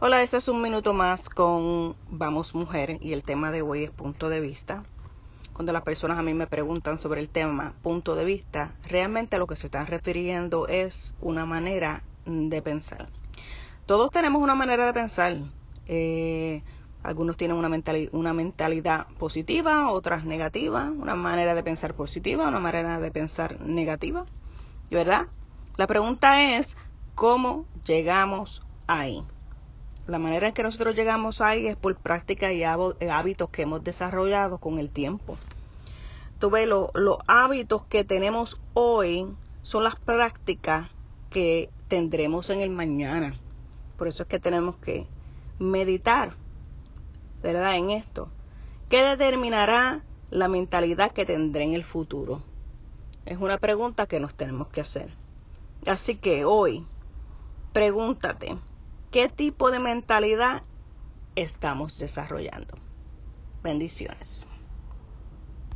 Hola, este es un minuto más con Vamos Mujer y el tema de hoy es punto de vista. Cuando las personas a mí me preguntan sobre el tema punto de vista, realmente a lo que se están refiriendo es una manera de pensar. Todos tenemos una manera de pensar. Eh, algunos tienen una, una mentalidad positiva, otras negativa, una manera de pensar positiva, una manera de pensar negativa, ¿verdad? La pregunta es, ¿cómo llegamos ahí? La manera en que nosotros llegamos ahí es por prácticas y hábitos que hemos desarrollado con el tiempo. Tú ves, los hábitos que tenemos hoy son las prácticas que tendremos en el mañana. Por eso es que tenemos que meditar, ¿verdad? En esto. ¿Qué determinará la mentalidad que tendré en el futuro? Es una pregunta que nos tenemos que hacer. Así que hoy, pregúntate, qué tipo de mentalidad estamos desarrollando. Bendiciones.